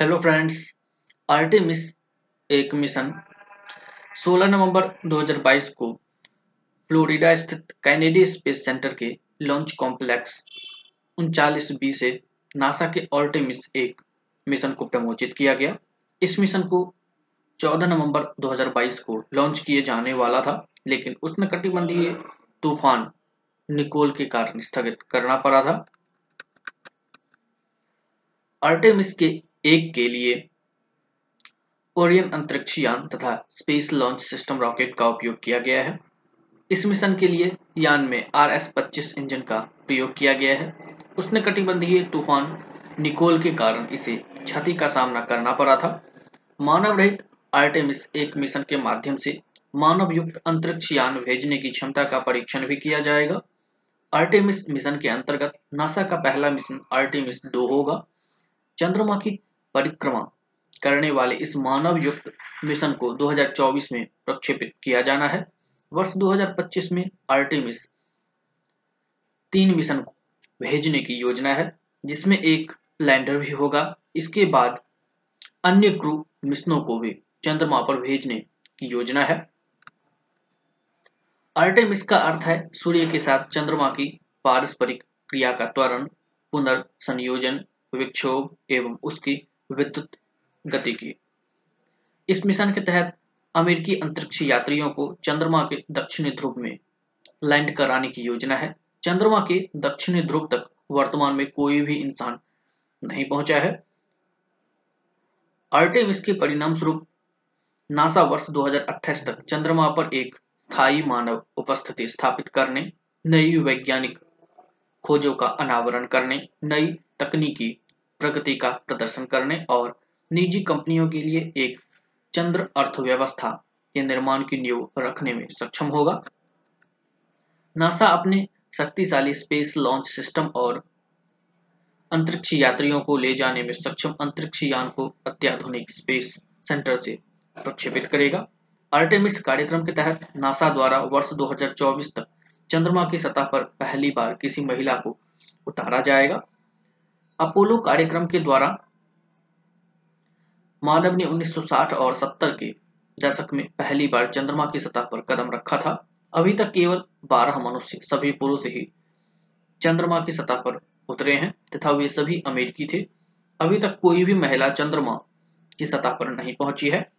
Hello friends Artemis एक mission 16 नवंबर 2022 को फ्लोरिडा स्थित कैनेडी स्पेस सेंटर के लॉन्च कॉम्प्लेक्स उनचालीस बी से नासा के आर्टेमिस एक मिशन को प्रमोचित किया गया। इस मिशन को 14 नवंबर 2022 को लॉन्च किए जाने वाला था, लेकिन उसमें कटिबंधीय तूफ़ान निकोल के कारण स्थगित करना पड़ा था। आर्टेमिस के एक के लिए ओरियन अंतरिक्ष यान तथा स्पेस लॉन्च सिस्टम रॉकेट का उपयोग किया गया है। इस मिशन के लिए यान में आर एस पच्चीस इंजन का प्रयोग किया गया है। उसने कटिबंधीय तूफ़ान निकोल के कारण इसे क्षति का सामना करना पड़ा था। मानव रहित आर्टेमिस एक मिशन के माध्यम से मानव युक्त अंतरिक्ष यान भेजने की क्षमता का परीक्षण भी किया जाएगा। आर्टेमिस मिशन के अंतर्गत नासा का पहला मिशन आर्टेमिस दो होगा। चंद्रमा की परिक्रमा करने वाले इस मानव युक्त मिशन को 2024 में प्रक्षेपित किया जाना है। वर्ष 2025 में आर्टेमिस तीन मिशन को भेजने की योजना है, जिसमें एक लैंडर भी होगा। इसके बाद अन्य क्रू मिशनों को भी चंद्रमा पर भेजने की योजना है। आर्टेमिस का अर्थ है सूर्य के साथ चंद्रमा की पारस्परिक क्रिया का त्वरण, पुनर्संयोजन, विक्षोभ एवं उसकी विद्युत गतिकी इस मिशन के तहत अमेरिकी अंतरिक्ष यात्रियों को चंद्रमा के दक्षिणी ध्रुव में लैंड कराने की योजना है। चंद्रमा के दक्षिणी ध्रुव तक वर्तमान में कोई भी इंसान नहीं पहुँचा है। आर्टेमिस के परिणाम स्वरूप नासा वर्ष 2028 तक चंद्रमा पर एक स्थायी मानव उपस्थिति स्थापित करने, नई वैज्ञानिक खोजों का अनावरण करने, नई तकनीकी प्रगति का प्रदर्शन करने और निजी कंपनियों के लिए एक चंद्र अर्थव्यवस्था के निर्माण की नींव रखने में सक्षम होगा। नासा अपने शक्तिशाली स्पेस लॉन्च सिस्टम और अंतरिक्ष यात्रियों को ले जाने में सक्षम अंतरिक्ष यान को अत्याधुनिक स्पेस सेंटर से प्रक्षेपित करेगा। आर्टेमिस कार्यक्रम के तहत नासा द्वारा वर्ष 2024 तक चंद्रमा की सतह पर पहली बार किसी महिला को उतारा जाएगा। अपोलो कार्यक्रम के द्वारा मानव ने 1960 और 70 के दशक में पहली बार चंद्रमा की सतह पर कदम रखा था। अभी तक केवल 12 मनुष्य, सभी पुरुष ही चंद्रमा की सतह पर उतरे हैं तथा वे सभी अमेरिकी थे। अभी तक कोई भी महिला चंद्रमा की सतह पर नहीं पहुँची है।